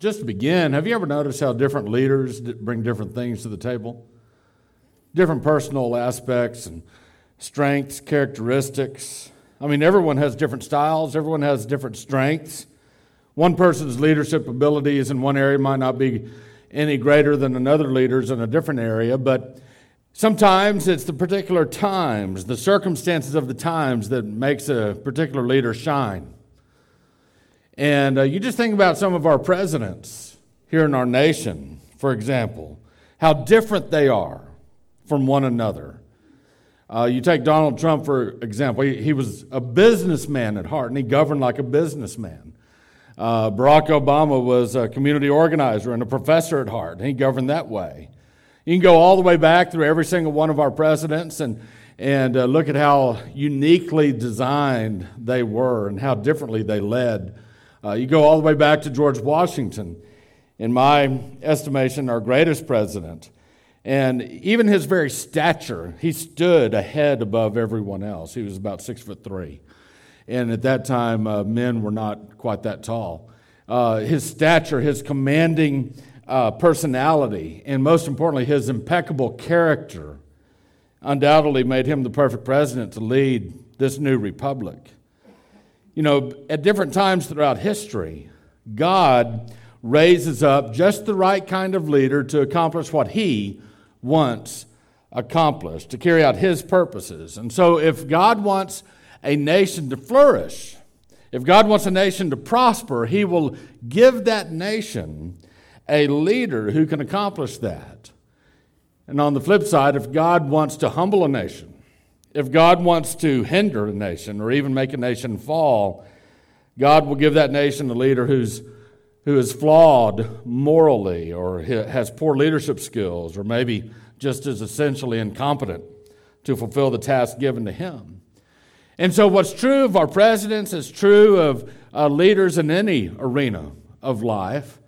Just to begin, have you ever noticed how different leaders bring different things to the table? Different personal aspects and strengths, characteristics. I mean, everyone has different styles, everyone has different strengths. One person's leadership abilities in one area might not be any greater than another leader's in a different area, but sometimes it's the particular times, the circumstances of the times that makes a particular leader shine. And uh, you just think about some of our presidents here in our nation, for example, how different they are from one another. Uh, you take Donald Trump, for example, he, he, was a businessman at heart, and he governed like a businessman. Uh, Barack Obama was a community organizer and a professor at heart, and he governed that way. You can go all the way back through every single one of our presidents and, and uh, look at how uniquely designed they were and how differently they led. Uh, you go all the way back to George Washington, in my estimation, our greatest president. And even his very stature, he stood a head above everyone else. He was about six foot three. And at that time, uh, men were not quite that tall. Uh, his stature, his commanding uh, personality, and most importantly, his impeccable character undoubtedly made him the perfect president to lead this new republic. You know, at different times throughout history, God raises up just the right kind of leader to accomplish what he wants accomplished, to carry out his purposes. And so, if God wants a nation to flourish, if God wants a nation to prosper, he will give that nation a leader who can accomplish that. And on the flip side, if God wants to humble a nation, if God wants to hinder a nation or even make a nation fall, God will give that nation a leader who's, who is flawed morally or has poor leadership skills or maybe just is essentially incompetent to fulfill the task given to him. And so, what's true of our presidents is true of uh, leaders in any arena of life,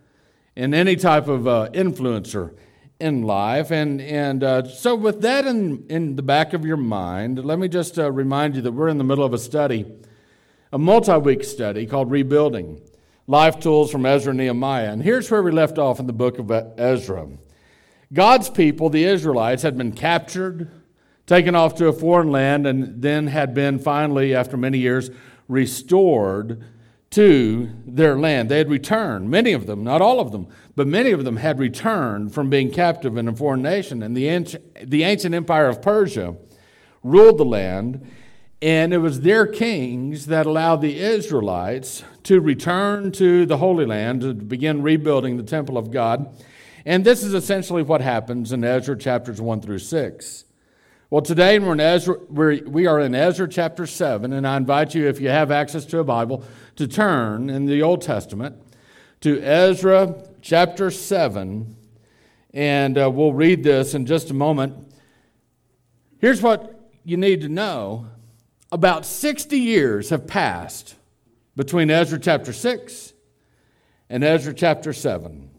in any type of uh, influencer in life. And, and uh, so, with that in, in the back of your mind, let me just uh, remind you that we're in the middle of a study, a multi week study called Rebuilding Life Tools from Ezra and Nehemiah. And here's where we left off in the book of Ezra. God's people, the Israelites, had been captured, taken off to a foreign land, and then had been finally, after many years, restored to their land. They had returned, many of them, not all of them, but many of them had returned from being captive in a foreign nation. And the ancient, the ancient empire of Persia ruled the land, and it was their kings that allowed the Israelites to return to the Holy Land to begin rebuilding the temple of God. And this is essentially what happens in Ezra chapters 1 through 6. Well, today we're in Ezra, we're, we are in Ezra chapter 7, and I invite you, if you have access to a Bible, to turn in the Old Testament to Ezra chapter 7, and uh, we'll read this in just a moment. Here's what you need to know about 60 years have passed between Ezra chapter 6 and Ezra chapter 7.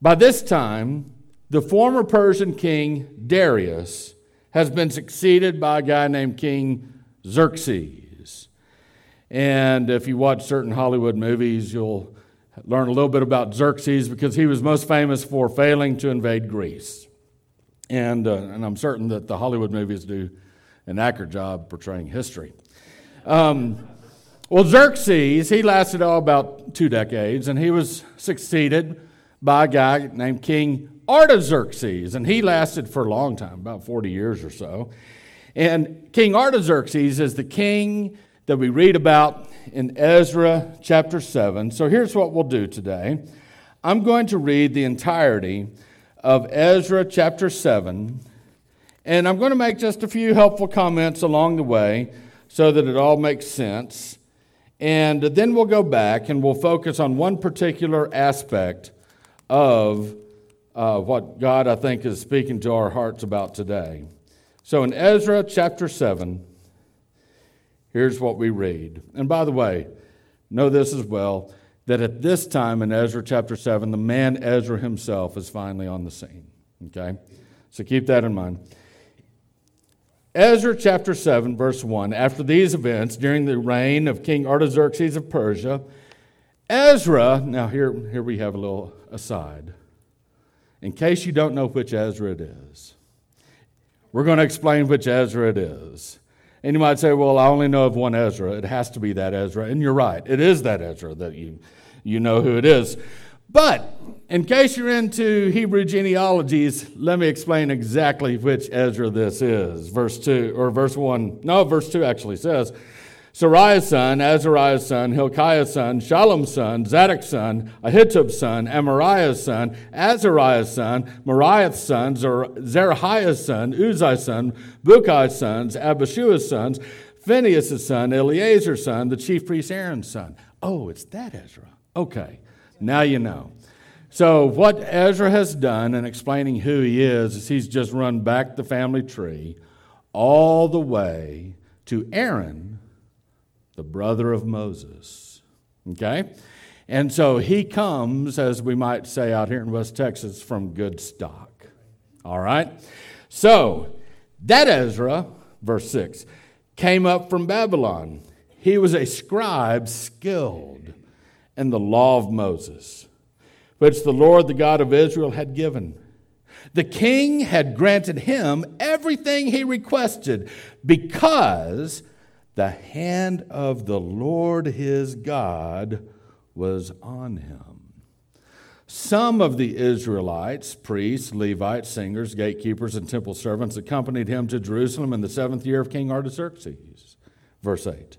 By this time, the former Persian king Darius has been succeeded by a guy named King Xerxes. And if you watch certain Hollywood movies, you'll learn a little bit about Xerxes because he was most famous for failing to invade Greece. And, uh, and I'm certain that the Hollywood movies do an accurate job portraying history. Um, well, Xerxes, he lasted all about two decades, and he was succeeded by a guy named King Artaxerxes, and he lasted for a long time, about 40 years or so. And King Artaxerxes is the king that we read about in Ezra chapter 7. So here's what we'll do today I'm going to read the entirety of Ezra chapter 7, and I'm going to make just a few helpful comments along the way so that it all makes sense. And then we'll go back and we'll focus on one particular aspect of uh, what God, I think, is speaking to our hearts about today. So in Ezra chapter 7, here's what we read. And by the way, know this as well that at this time in Ezra chapter 7, the man Ezra himself is finally on the scene. Okay? So keep that in mind. Ezra chapter 7, verse 1 After these events, during the reign of King Artaxerxes of Persia, Ezra, now here, here we have a little aside. In case you don't know which Ezra it is, we're going to explain which Ezra it is. And you might say, well, I only know of one Ezra. It has to be that Ezra. And you're right. It is that Ezra that you, you know who it is. But in case you're into Hebrew genealogies, let me explain exactly which Ezra this is. Verse 2, or verse 1. No, verse 2 actually says, Seraiah's son, Azariah's son, Hilkiah's son, Shallum's son, Zadok's son, Ahitub's son, Amariah's son, Azariah's son, Meraioth's son, Zerahiah's son, Uzziah's son, Bukki's sons, Abishua's sons, Phinehas' son, Eleazar's son, the chief priest Aaron's son. Oh, it's that Ezra. Okay, now you know. So, what Ezra has done in explaining who he is, is he's just run back the family tree all the way to Aaron the brother of Moses. Okay? And so he comes, as we might say out here in West Texas, from good stock. All right? So, that Ezra, verse 6, came up from Babylon. He was a scribe skilled in the law of Moses, which the Lord, the God of Israel, had given. The king had granted him everything he requested because the hand of the Lord his God was on him. Some of the Israelites, priests, Levites, singers, gatekeepers, and temple servants accompanied him to Jerusalem in the seventh year of King Artaxerxes. Verse 8.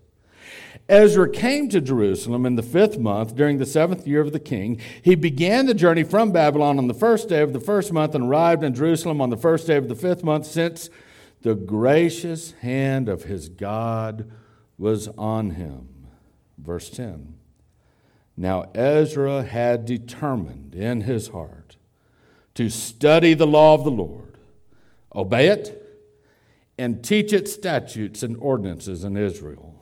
Ezra came to Jerusalem in the fifth month during the seventh year of the king. He began the journey from Babylon on the first day of the first month and arrived in Jerusalem on the first day of the fifth month, since the gracious hand of his God was on him. Verse 10. Now Ezra had determined in his heart to study the law of the Lord, obey it, and teach its statutes and ordinances in Israel.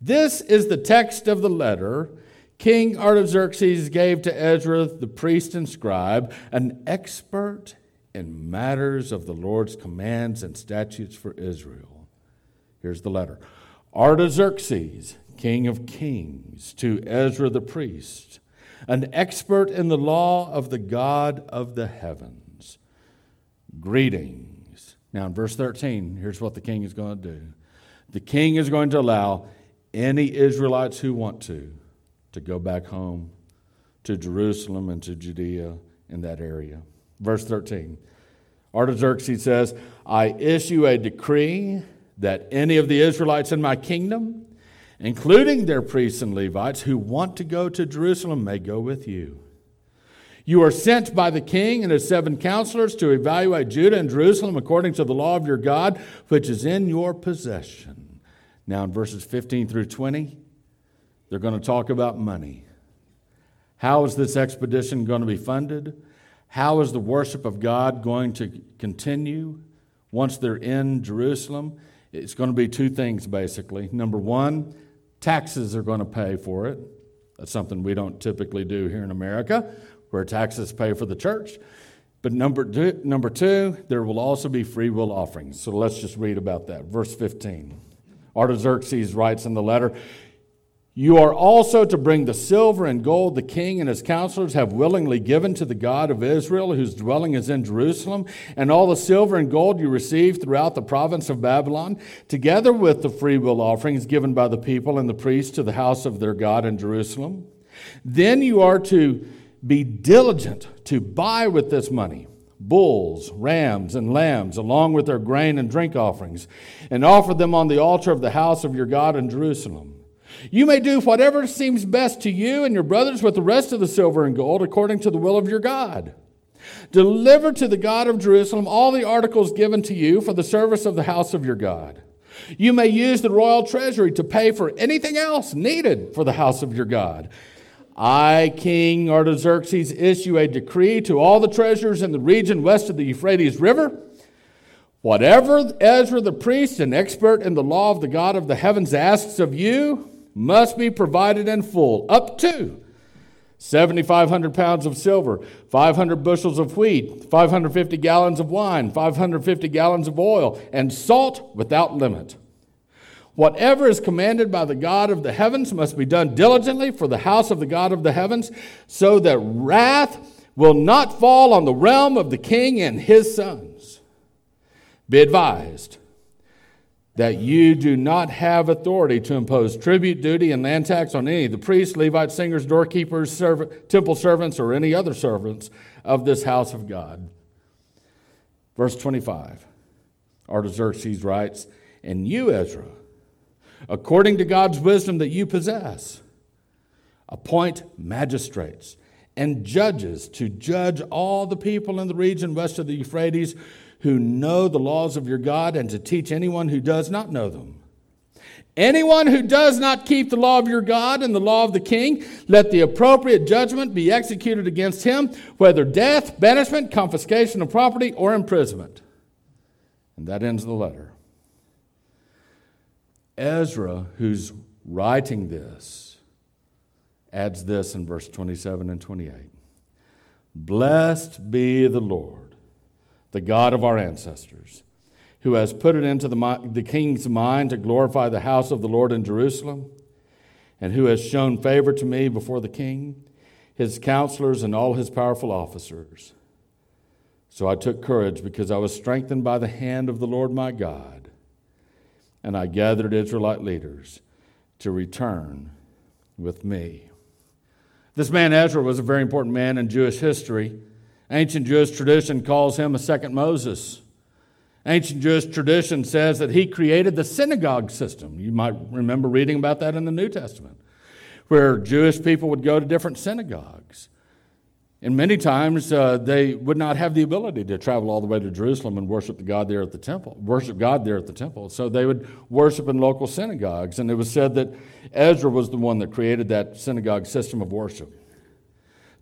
This is the text of the letter King Artaxerxes gave to Ezra, the priest and scribe, an expert in matters of the Lord's commands and statutes for Israel. Here's the letter Artaxerxes, king of kings, to Ezra the priest, an expert in the law of the God of the heavens. Greetings. Now, in verse 13, here's what the king is going to do the king is going to allow any Israelites who want to to go back home to Jerusalem and to Judea in that area. Verse 13 Artaxerxes says, I issue a decree that any of the Israelites in my kingdom, including their priests and Levites, who want to go to Jerusalem, may go with you. You are sent by the king and his seven counselors to evaluate Judah and Jerusalem according to the law of your God, which is in your possession. Now, in verses 15 through 20, they're going to talk about money. How is this expedition going to be funded? How is the worship of God going to continue once they're in Jerusalem? It's going to be two things basically. Number one, taxes are going to pay for it. That's something we don't typically do here in America, where taxes pay for the church. But number two, number two, there will also be free will offerings. So let's just read about that. Verse 15. Artaxerxes writes in the letter you are also to bring the silver and gold the king and his counselors have willingly given to the God of Israel, whose dwelling is in Jerusalem, and all the silver and gold you received throughout the province of Babylon, together with the freewill offerings given by the people and the priests to the house of their God in Jerusalem. Then you are to be diligent to buy with this money bulls, rams, and lambs, along with their grain and drink offerings, and offer them on the altar of the house of your God in Jerusalem. You may do whatever seems best to you and your brothers with the rest of the silver and gold according to the will of your God. Deliver to the God of Jerusalem all the articles given to you for the service of the house of your God. You may use the royal treasury to pay for anything else needed for the house of your God. I, King Artaxerxes, issue a decree to all the treasurers in the region west of the Euphrates River. Whatever Ezra the priest, an expert in the law of the God of the heavens, asks of you, must be provided in full, up to 7,500 pounds of silver, 500 bushels of wheat, 550 gallons of wine, 550 gallons of oil, and salt without limit. Whatever is commanded by the God of the heavens must be done diligently for the house of the God of the heavens, so that wrath will not fall on the realm of the king and his sons. Be advised that you do not have authority to impose tribute, duty, and land tax on any of the priests, Levites, singers, doorkeepers, servant, temple servants, or any other servants of this house of God. Verse 25 Artaxerxes writes, And you, Ezra, according to God's wisdom that you possess, appoint magistrates and judges to judge all the people in the region west of the Euphrates who know the laws of your God and to teach anyone who does not know them. Anyone who does not keep the law of your God and the law of the king, let the appropriate judgment be executed against him, whether death, banishment, confiscation of property, or imprisonment. And that ends the letter. Ezra, who's writing this, adds this in verse 27 and 28 Blessed be the Lord the God of our ancestors, who has put it into the, the king's mind to glorify the house of the Lord in Jerusalem, and who has shown favor to me before the king, his counselors, and all his powerful officers. So I took courage because I was strengthened by the hand of the Lord my God, and I gathered Israelite leaders to return with me. This man Ezra was a very important man in Jewish history. Ancient Jewish tradition calls him a second Moses. Ancient Jewish tradition says that he created the synagogue system. You might remember reading about that in the New Testament, where Jewish people would go to different synagogues. And many times uh, they would not have the ability to travel all the way to Jerusalem and worship the God there at the temple, worship God there at the temple. So they would worship in local synagogues. And it was said that Ezra was the one that created that synagogue system of worship.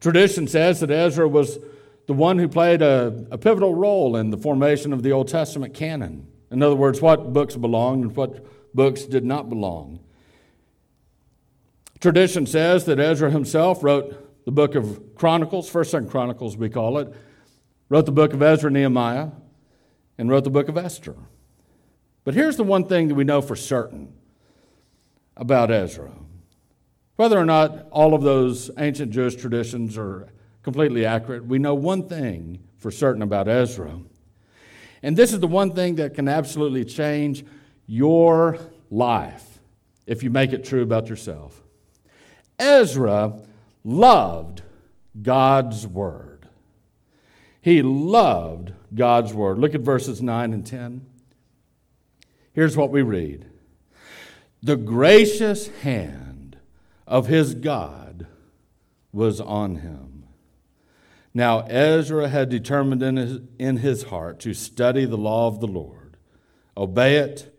Tradition says that Ezra was the one who played a, a pivotal role in the formation of the Old Testament canon. In other words, what books belonged and what books did not belong. Tradition says that Ezra himself wrote the book of Chronicles, First Second Chronicles we call it, wrote the book of Ezra Nehemiah, and wrote the book of Esther. But here's the one thing that we know for certain about Ezra. Whether or not all of those ancient Jewish traditions are completely accurate. We know one thing for certain about Ezra. And this is the one thing that can absolutely change your life if you make it true about yourself. Ezra loved God's word. He loved God's word. Look at verses 9 and 10. Here's what we read The gracious hand of his God was on him now Ezra had determined in his, in his heart to study the law of the Lord, obey it,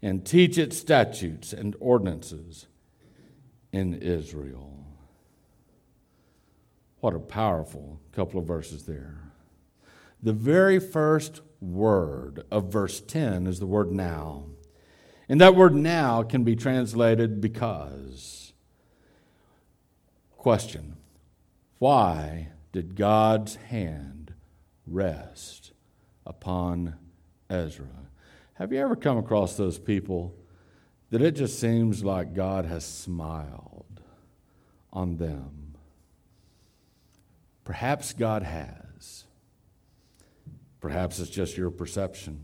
and teach its statutes and ordinances in Israel. What a powerful couple of verses there. The very first word of verse 10 is the word now. And that word now can be translated because. Question Why did God's hand rest upon Ezra. Have you ever come across those people that it just seems like God has smiled on them? Perhaps God has. Perhaps it's just your perception,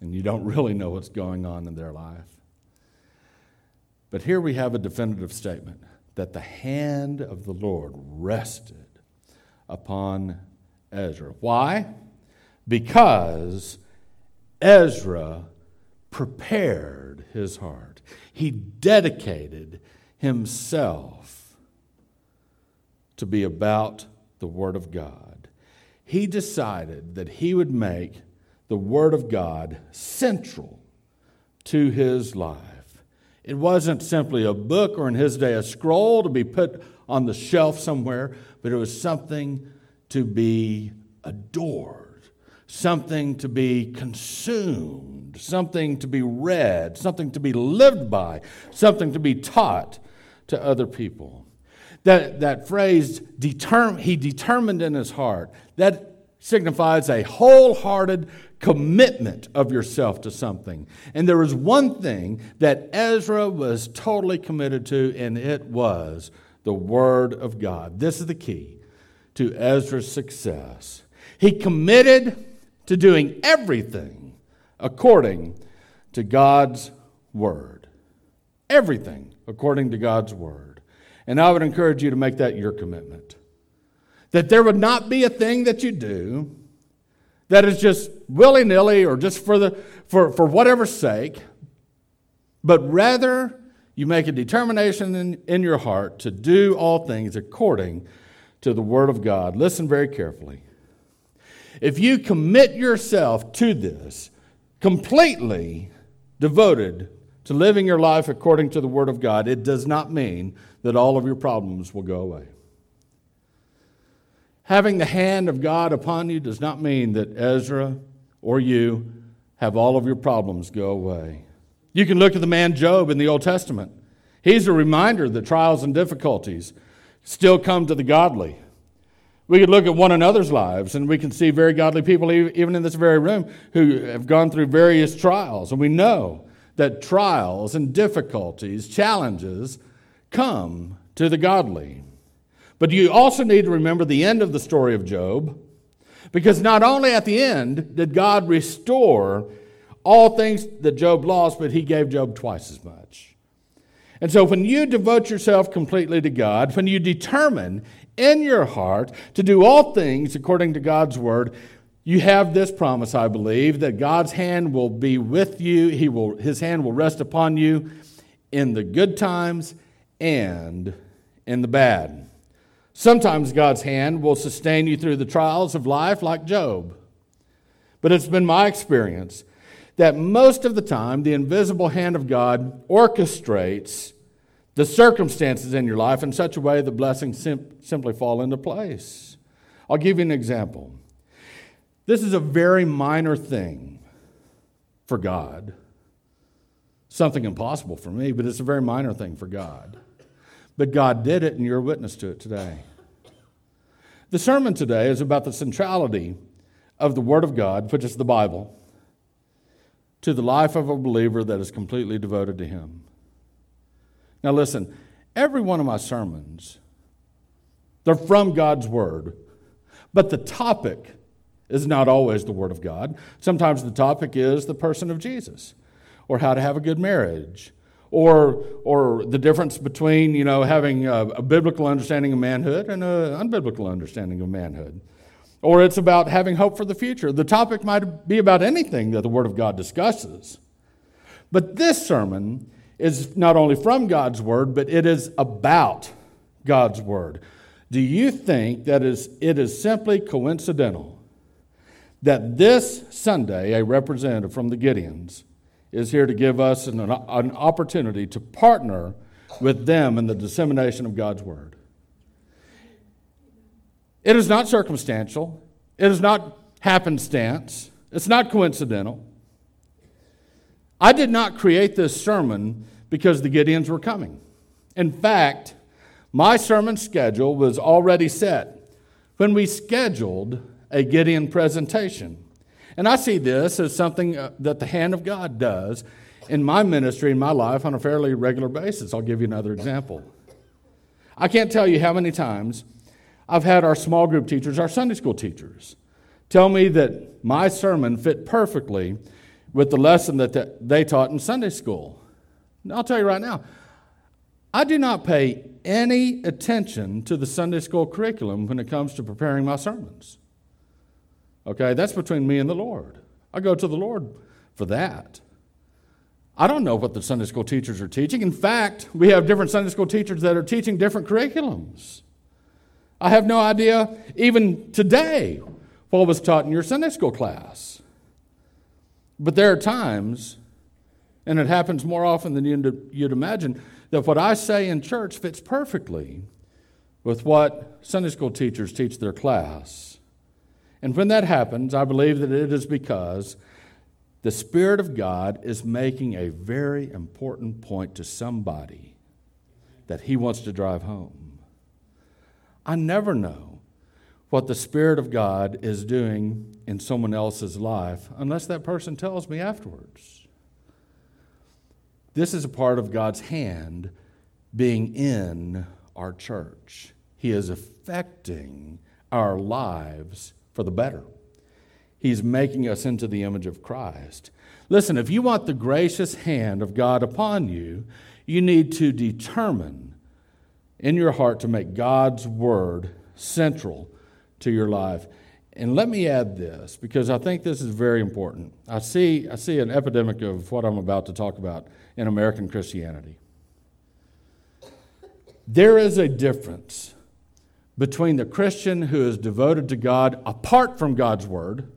and you don't really know what's going on in their life. But here we have a definitive statement that the hand of the Lord rested upon Ezra. Why? Because Ezra prepared his heart, he dedicated himself to be about the Word of God. He decided that he would make the Word of God central to his life. It wasn't simply a book or, in his day, a scroll to be put on the shelf somewhere, but it was something to be adored, something to be consumed, something to be read, something to be lived by, something to be taught to other people. That, that phrase, determ- he determined in his heart, that signifies a wholehearted commitment of yourself to something. And there was one thing that Ezra was totally committed to, and it was the Word of God. This is the key to Ezra's success. He committed to doing everything according to God's Word. Everything according to God's Word. And I would encourage you to make that your commitment. That there would not be a thing that you do that is just willy nilly or just for, the, for, for whatever sake, but rather you make a determination in, in your heart to do all things according to the Word of God. Listen very carefully. If you commit yourself to this, completely devoted to living your life according to the Word of God, it does not mean that all of your problems will go away. Having the hand of God upon you does not mean that Ezra or you have all of your problems go away. You can look at the man Job in the Old Testament. He's a reminder that trials and difficulties still come to the godly. We could look at one another's lives and we can see very godly people, even in this very room, who have gone through various trials. And we know that trials and difficulties, challenges, come to the godly. But you also need to remember the end of the story of Job, because not only at the end did God restore all things that Job lost, but he gave Job twice as much. And so when you devote yourself completely to God, when you determine in your heart to do all things according to God's word, you have this promise, I believe, that God's hand will be with you. He will, his hand will rest upon you in the good times and in the bad. Sometimes God's hand will sustain you through the trials of life, like Job. But it's been my experience that most of the time, the invisible hand of God orchestrates the circumstances in your life in such a way that blessings sim- simply fall into place. I'll give you an example. This is a very minor thing for God. Something impossible for me, but it's a very minor thing for God. But God did it, and you're a witness to it today. The sermon today is about the centrality of the Word of God, which is the Bible, to the life of a believer that is completely devoted to Him. Now, listen, every one of my sermons, they're from God's Word, but the topic is not always the Word of God. Sometimes the topic is the person of Jesus, or how to have a good marriage, or, or the difference between you know, having a, a biblical understanding of manhood and an unbiblical understanding of manhood. Or it's about having hope for the future. The topic might be about anything that the Word of God discusses. But this sermon is not only from God's Word, but it is about God's Word. Do you think that is, it is simply coincidental that this Sunday, a representative from the Gideons is here to give us an, an opportunity to partner with them in the dissemination of God's Word. It is not circumstantial, it is not happenstance, it's not coincidental. I did not create this sermon because the Gideons were coming. In fact, my sermon schedule was already set when we scheduled a Gideon presentation. And I see this as something uh, that the hand of God does in my ministry, in my life, on a fairly regular basis. I'll give you another example. I can't tell you how many times I've had our small group teachers, our Sunday school teachers, tell me that my sermon fit perfectly with the lesson that they taught in Sunday school. I'll tell you right now, I do not pay any attention to the Sunday school curriculum when it comes to preparing my sermons. Okay, that's between me and the Lord. I go to the Lord for that. I don't know what the Sunday school teachers are teaching. In fact, we have different Sunday school teachers that are teaching different curriculums. I have no idea, even today, what was taught in your Sunday school class. But there are times, and it happens more often than you'd imagine, that what I say in church fits perfectly with what Sunday school teachers teach their class. And when that happens, I believe that it is because the Spirit of God is making a very important point to somebody that He wants to drive home. I never know what the Spirit of God is doing in someone else's life unless that person tells me afterwards. This is a part of God's hand being in our church. He is affecting our lives for the better. He's making us into the image of Christ. Listen, if you want the gracious hand of God upon you, you need to determine in your heart to make God's word central to your life. And let me add this because I think this is very important. I see, I see an epidemic of what I'm about to talk about in American Christianity. There is a difference between the Christian who is devoted to God apart from God's Word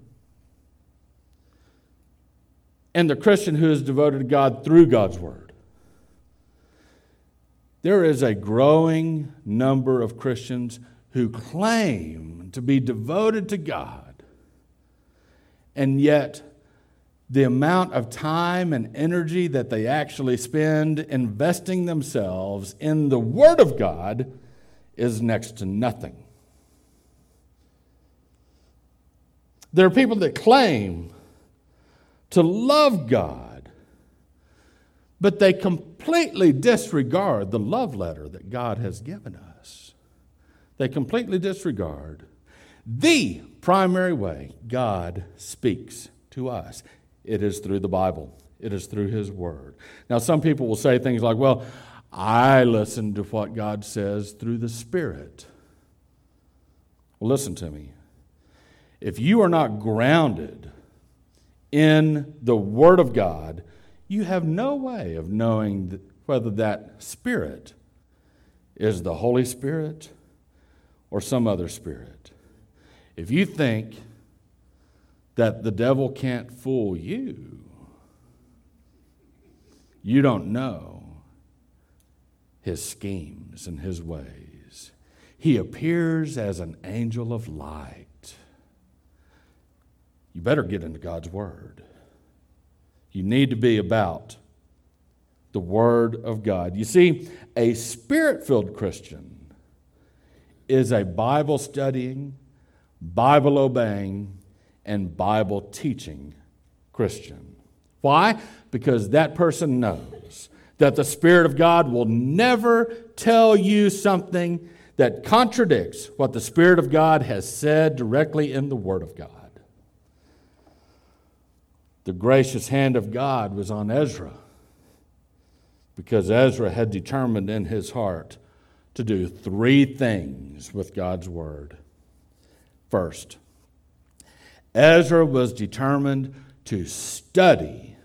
and the Christian who is devoted to God through God's Word. There is a growing number of Christians who claim to be devoted to God, and yet the amount of time and energy that they actually spend investing themselves in the Word of God is next to nothing. There are people that claim to love God, but they completely disregard the love letter that God has given us. They completely disregard the primary way God speaks to us. It is through the Bible, it is through His Word. Now, some people will say things like, well, I listen to what God says through the Spirit. Well, listen to me. If you are not grounded in the Word of God, you have no way of knowing whether that Spirit is the Holy Spirit or some other spirit. If you think that the devil can't fool you, you don't know his schemes and his ways. He appears as an angel of light. You better get into God's Word. You need to be about the Word of God. You see, a spirit filled Christian is a Bible studying, Bible obeying, and Bible teaching Christian. Why? Because that person knows that the Spirit of God will never tell you something that contradicts what the Spirit of God has said directly in the Word of God. The gracious hand of God was on Ezra because Ezra had determined in his heart to do three things with God's Word. First, Ezra was determined to study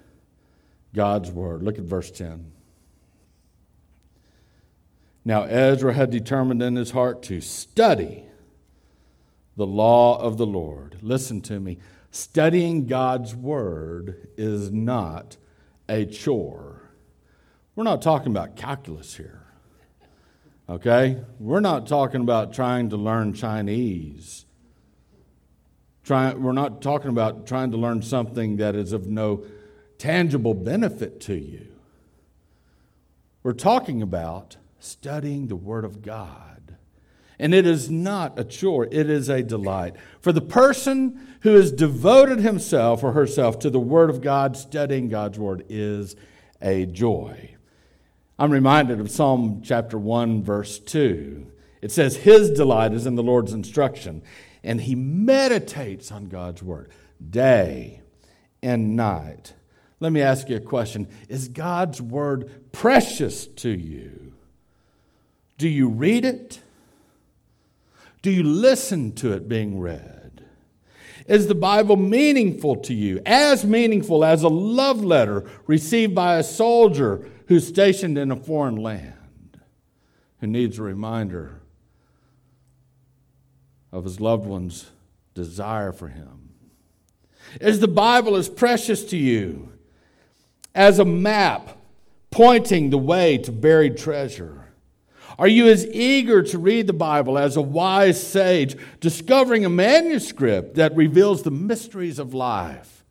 God's Word. Look at verse 10. Now, Ezra had determined in his heart to study the law of the Lord. Listen to me. Studying God's Word is not a chore. We're not talking about calculus here. Okay? We're not talking about trying to learn Chinese. Try, we're not talking about trying to learn something that is of no tangible benefit to you. We're talking about studying the Word of God. And it is not a chore, it is a delight. For the person who has devoted himself or herself to the Word of God, studying God's Word is a joy. I'm reminded of Psalm chapter 1, verse 2. It says, His delight is in the Lord's instruction, and he meditates on God's word day and night. Let me ask you a question Is God's word precious to you? Do you read it? Do you listen to it being read? Is the Bible meaningful to you? As meaningful as a love letter received by a soldier who's stationed in a foreign land, who needs a reminder of his loved one's desire for him. Is the Bible as precious to you as a map pointing the way to buried treasure? Are you as eager to read the Bible as a wise sage discovering a manuscript that reveals the mysteries of life?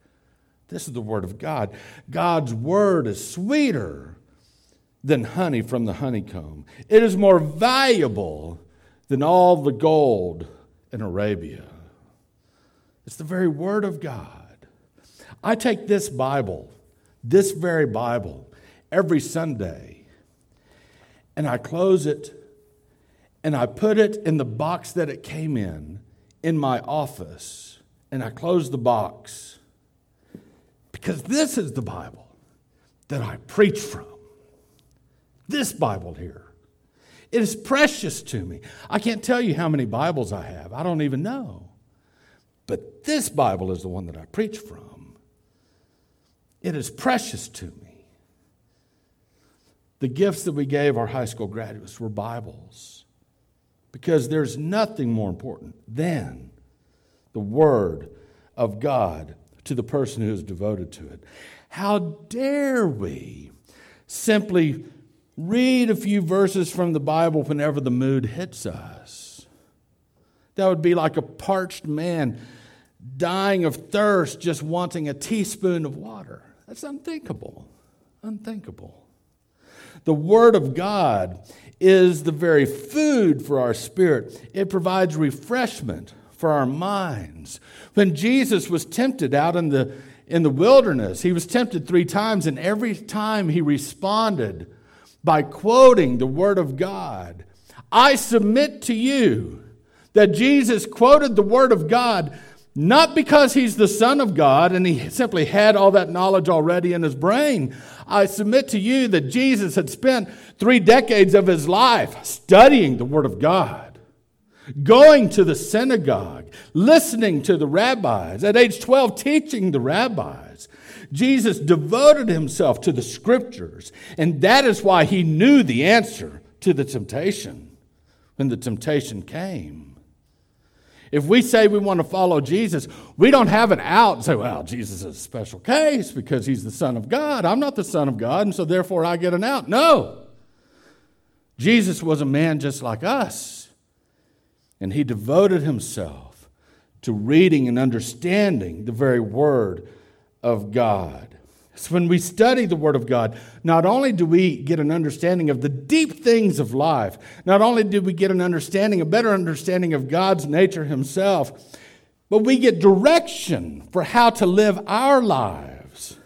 This is the Word of God. God's Word is sweeter than honey from the honeycomb. It is more valuable than all the gold in Arabia. It's the very Word of God. I take this Bible, this very Bible, every Sunday, and I close it and I put it in the box that it came in in my office, and I close the box because this is the Bible that I preach from. This Bible here. It is precious to me. I can't tell you how many Bibles I have, I don't even know. But this Bible is the one that I preach from. It is precious to me. The gifts that we gave our high school graduates were Bibles because there's nothing more important than the Word of God to the person who is devoted to it. How dare we simply read a few verses from the Bible whenever the mood hits us? That would be like a parched man dying of thirst, just wanting a teaspoon of water. That's unthinkable. Unthinkable. The Word of God is the very food for our spirit, it provides refreshment for our minds. When Jesus was tempted out in the, in the wilderness, he was tempted three times, and every time he responded by quoting the Word of God. I submit to you that Jesus quoted the Word of God not because he's the Son of God and he simply had all that knowledge already in his brain. I submit to you that Jesus had spent three decades of his life studying the Word of God, going to the synagogue, listening to the rabbis, at age 12, teaching the rabbis. Jesus devoted himself to the scriptures, and that is why he knew the answer to the temptation when the temptation came. If we say we want to follow Jesus, we don't have an out and say, well, Jesus is a special case because he's the Son of God. I'm not the Son of God, and so therefore I get an out. No. Jesus was a man just like us, and he devoted himself to reading and understanding the very Word of God. So when we study the Word of God, not only do we get an understanding of the deep things of life, not only do we get an understanding, a better understanding of God's nature Himself, but we get direction for how to live our lives.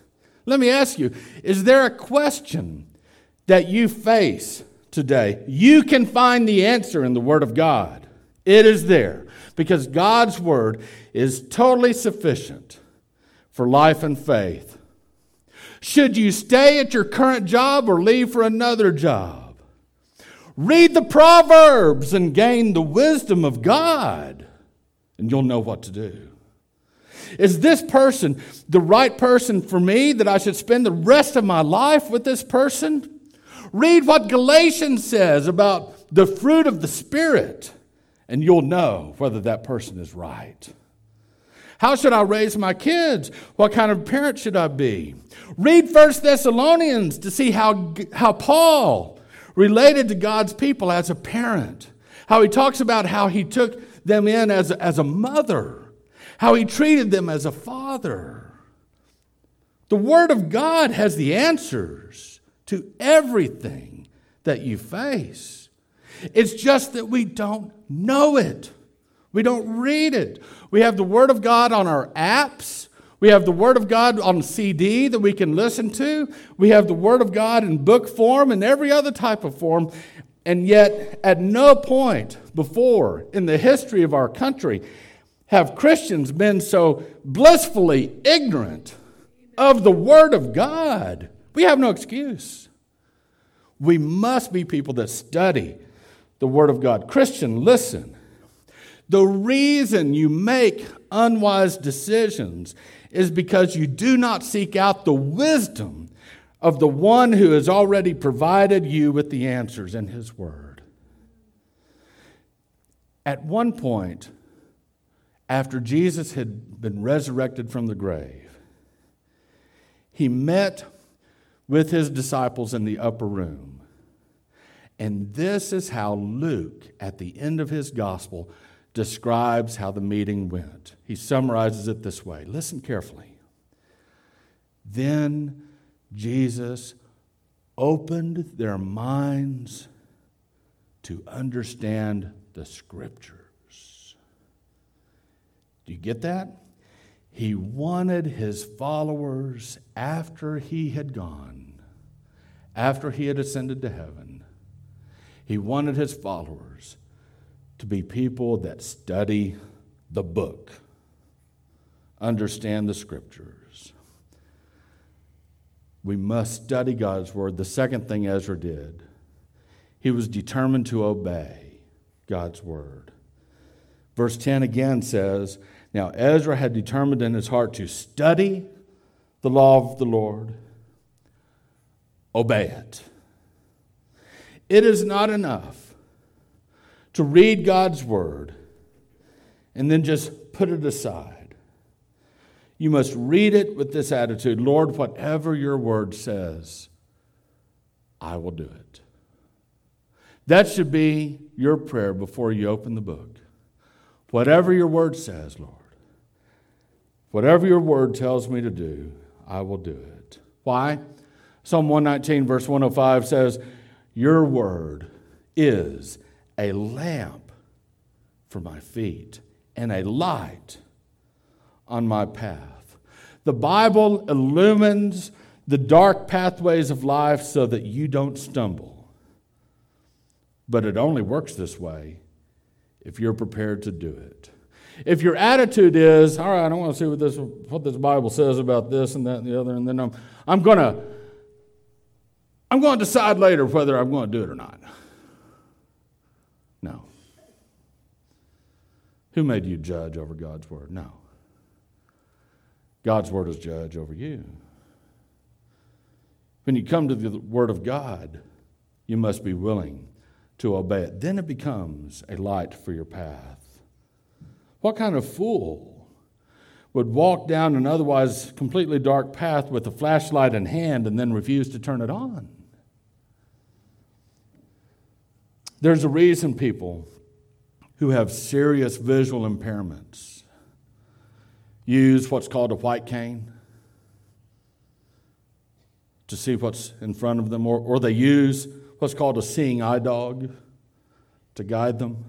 Let me ask you is there a question that you face today? You can find the answer in the Word of God. It is there because God's Word is totally sufficient for life and faith. Should you stay at your current job or leave for another job? Read the Proverbs and gain the wisdom of God, and you'll know what to do. Is this person the right person for me that I should spend the rest of my life with this person? Read what Galatians says about the fruit of the Spirit, and you'll know whether that person is right. How should I raise my kids? What kind of parent should I be? Read First Thessalonians to see how, how Paul related to God's people as a parent, how he talks about how he took them in as, as a mother, how he treated them as a father. The Word of God has the answers to everything that you face. It's just that we don't know it. We don't read it. We have the Word of God on our apps. We have the Word of God on CD that we can listen to. We have the Word of God in book form and every other type of form. And yet, at no point before in the history of our country have Christians been so blissfully ignorant of the Word of God. We have no excuse. We must be people that study the Word of God. Christian, listen. The reason you make unwise decisions is because you do not seek out the wisdom of the one who has already provided you with the answers in his word. At one point, after Jesus had been resurrected from the grave, he met with his disciples in the upper room. And this is how Luke, at the end of his gospel, describes how the meeting went. He summarizes it this way listen carefully. Then Jesus opened their minds to understand the scriptures. Do you get that? He wanted his followers after he had gone, after he had ascended to heaven, he wanted his followers to be people that study the book, understand the scriptures. We must study God's word. The second thing Ezra did, he was determined to obey God's word. Verse 10 again says, Now Ezra had determined in his heart to study the law of the Lord, obey it. It is not enough to read God's word and then just put it aside. You must read it with this attitude Lord, whatever your word says, I will do it. That should be your prayer before you open the book. Whatever your word says, Lord, whatever your word tells me to do, I will do it. Why? Psalm 119, verse 105 says, Your word is a lamp for my feet and a light on my path. The Bible illumines the dark pathways of life so that you don't stumble. But it only works this way if you're prepared to do it. If your attitude is, all right, I don't want to see what this, what this Bible says about this and that and the other, and then I'm, I'm going to I'm going to decide later whether I'm going to do it or not. No. Who made you judge over God's word? No. God's word is judge over you. When you come to the word of God, you must be willing to obey it. Then it becomes a light for your path. What kind of fool would walk down an otherwise completely dark path with a flashlight in hand and then refuse to turn it on? There's a reason people who have serious visual impairments use what's called a white cane to see what's in front of them, or, or they use what's called a seeing eye dog to guide them,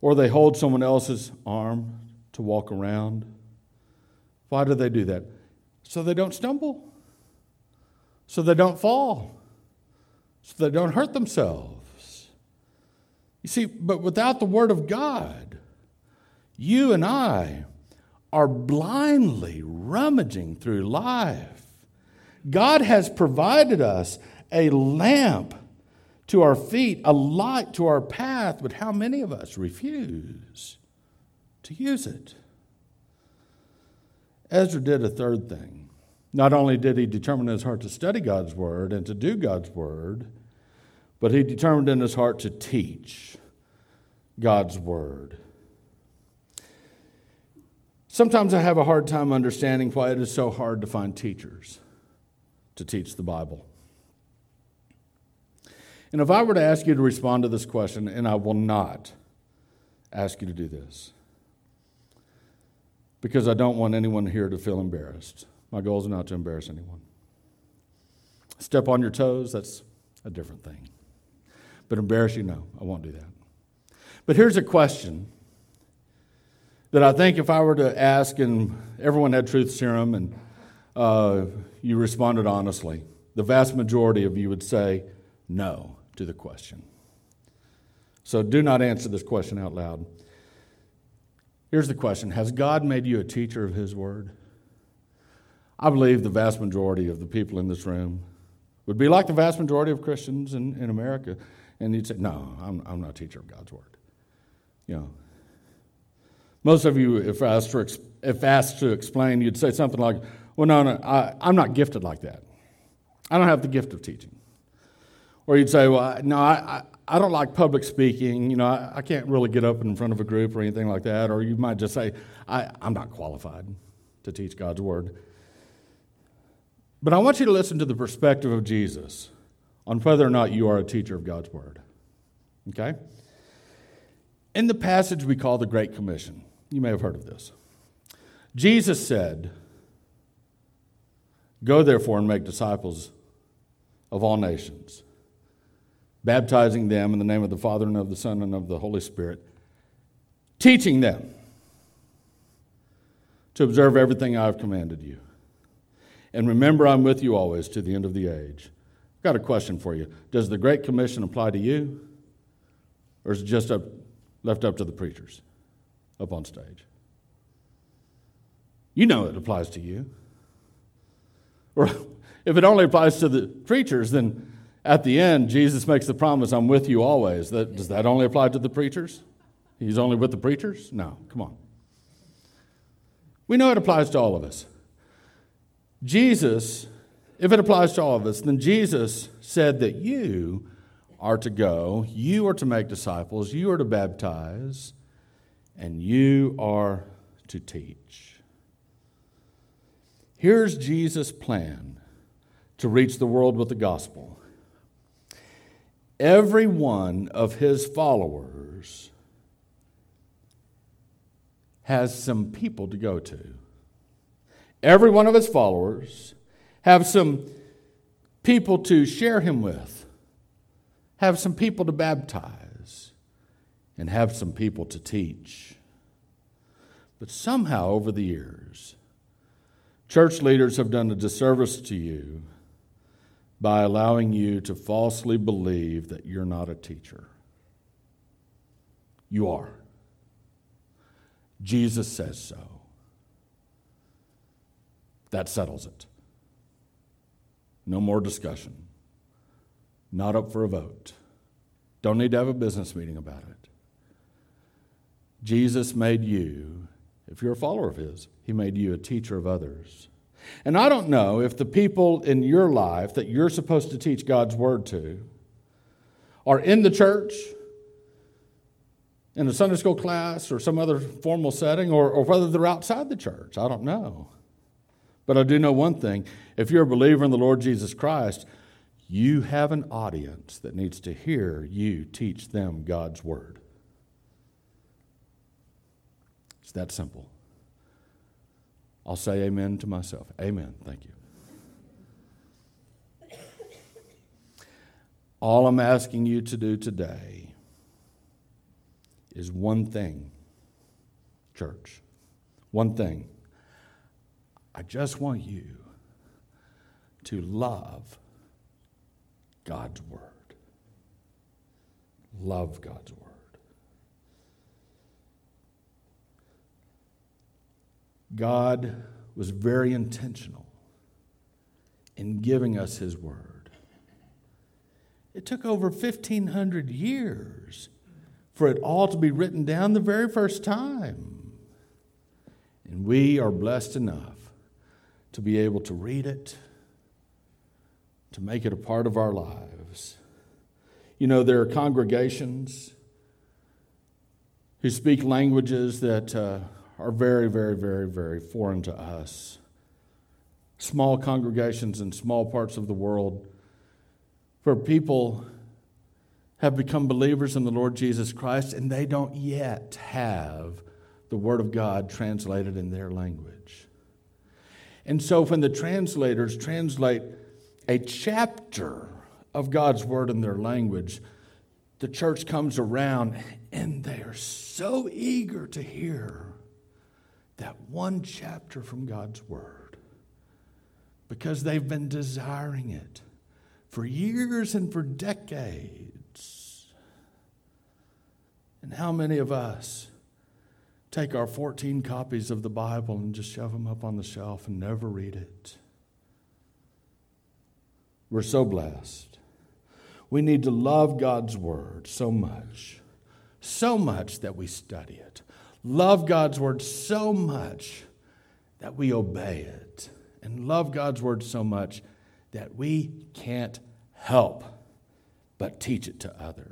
or they hold someone else's arm to walk around. Why do they do that? So they don't stumble, so they don't fall, so they don't hurt themselves. You see, but without the Word of God, you and I are blindly rummaging through life. God has provided us a lamp to our feet, a light to our path, but how many of us refuse to use it? Ezra did a third thing. Not only did he determine in his heart to study God's word and to do God's word, but he determined in his heart to teach God's word. Sometimes I have a hard time understanding why it is so hard to find teachers to teach the Bible. And if I were to ask you to respond to this question, and I will not ask you to do this, because I don't want anyone here to feel embarrassed. My goal is not to embarrass anyone. Step on your toes, that's a different thing. But embarrass you, no, I won't do that. But here's a question that I think if I were to ask and everyone had truth serum and uh, you responded honestly, the vast majority of you would say no to the question. So do not answer this question out loud. Here's the question Has God made you a teacher of His Word? I believe the vast majority of the people in this room would be like the vast majority of Christians in, in America. And you'd say, No, I'm, I'm not a teacher of God's Word. You know, most of you, if asked, for, if asked to explain, you'd say something like, Well, no, no, I, I'm not gifted like that. I don't have the gift of teaching. Or you'd say, well, no, I, I, I don't like public speaking. You know, I, I, can't really get up in front of a group or anything like that. Or you might just say, I, I'm not qualified to teach God's word. But I want you to listen to the perspective of Jesus on whether or not you are a teacher of God's word. Okay? In the passage we call the Great Commission, you may have heard of this. Jesus said, Go therefore and make disciples of all nations baptizing them in the name of the Father and of the Son and of the Holy Spirit, teaching them to observe everything I have commanded you. And remember, I'm with you always to the end of the age. I've got a question for you. Does the Great Commission apply to you? Or is it just up, left up to the preachers up on stage? You know it applies to you. Or if it only applies to the preachers, then at the end, Jesus makes the promise, I'm with you always. That, does that only apply to the preachers? He's only with the preachers? No, come on. We know it applies to all of us. Jesus, if it applies to all of us, then Jesus said that you are to go, you are to make disciples, you are to baptize, and you are to teach. Here's Jesus' plan to reach the world with the gospel. Every one of his followers has some people to go to. Every one of his followers have some people to share him with, have some people to baptize, and have some people to teach. But somehow over the years, church leaders have done a disservice to you by allowing you to falsely believe that you're not a teacher. You are. Jesus says so. That settles it. No more discussion. Not up for a vote. Don't need to have a business meeting about it. Jesus made you, if you're a follower of His, He made you a teacher of others. And I don't know if the people in your life that you're supposed to teach God's Word to are in the church, in a Sunday school class, or some other formal setting, or, or whether they're outside the church. I don't know. But I do know one thing if you're a believer in the Lord Jesus Christ, you have an audience that needs to hear you teach them God's Word. It's that simple. I'll say amen to myself. Amen. Thank you. All I'm asking you to do today is one thing, church. One thing. I just want you to love God's Word. Love God's Word. God was very intentional in giving us His Word. It took over 1,500 years for it all to be written down the very first time. And we are blessed enough to be able to read it, to make it a part of our lives. You know, there are congregations who speak languages that. Uh, are very, very, very, very foreign to us. Small congregations in small parts of the world where people have become believers in the Lord Jesus Christ and they don't yet have the Word of God translated in their language. And so when the translators translate a chapter of God's Word in their language, the church comes around and they are so eager to hear that one chapter from God's Word because they've been desiring it for years and for decades. And how many of us take our 14 copies of the Bible and just shove them up on the shelf and never read it? We're so blessed. We need to love God's Word so much, so much that we study it love God's word so much that we obey it, and love God's word so much that we can't help but teach it to others.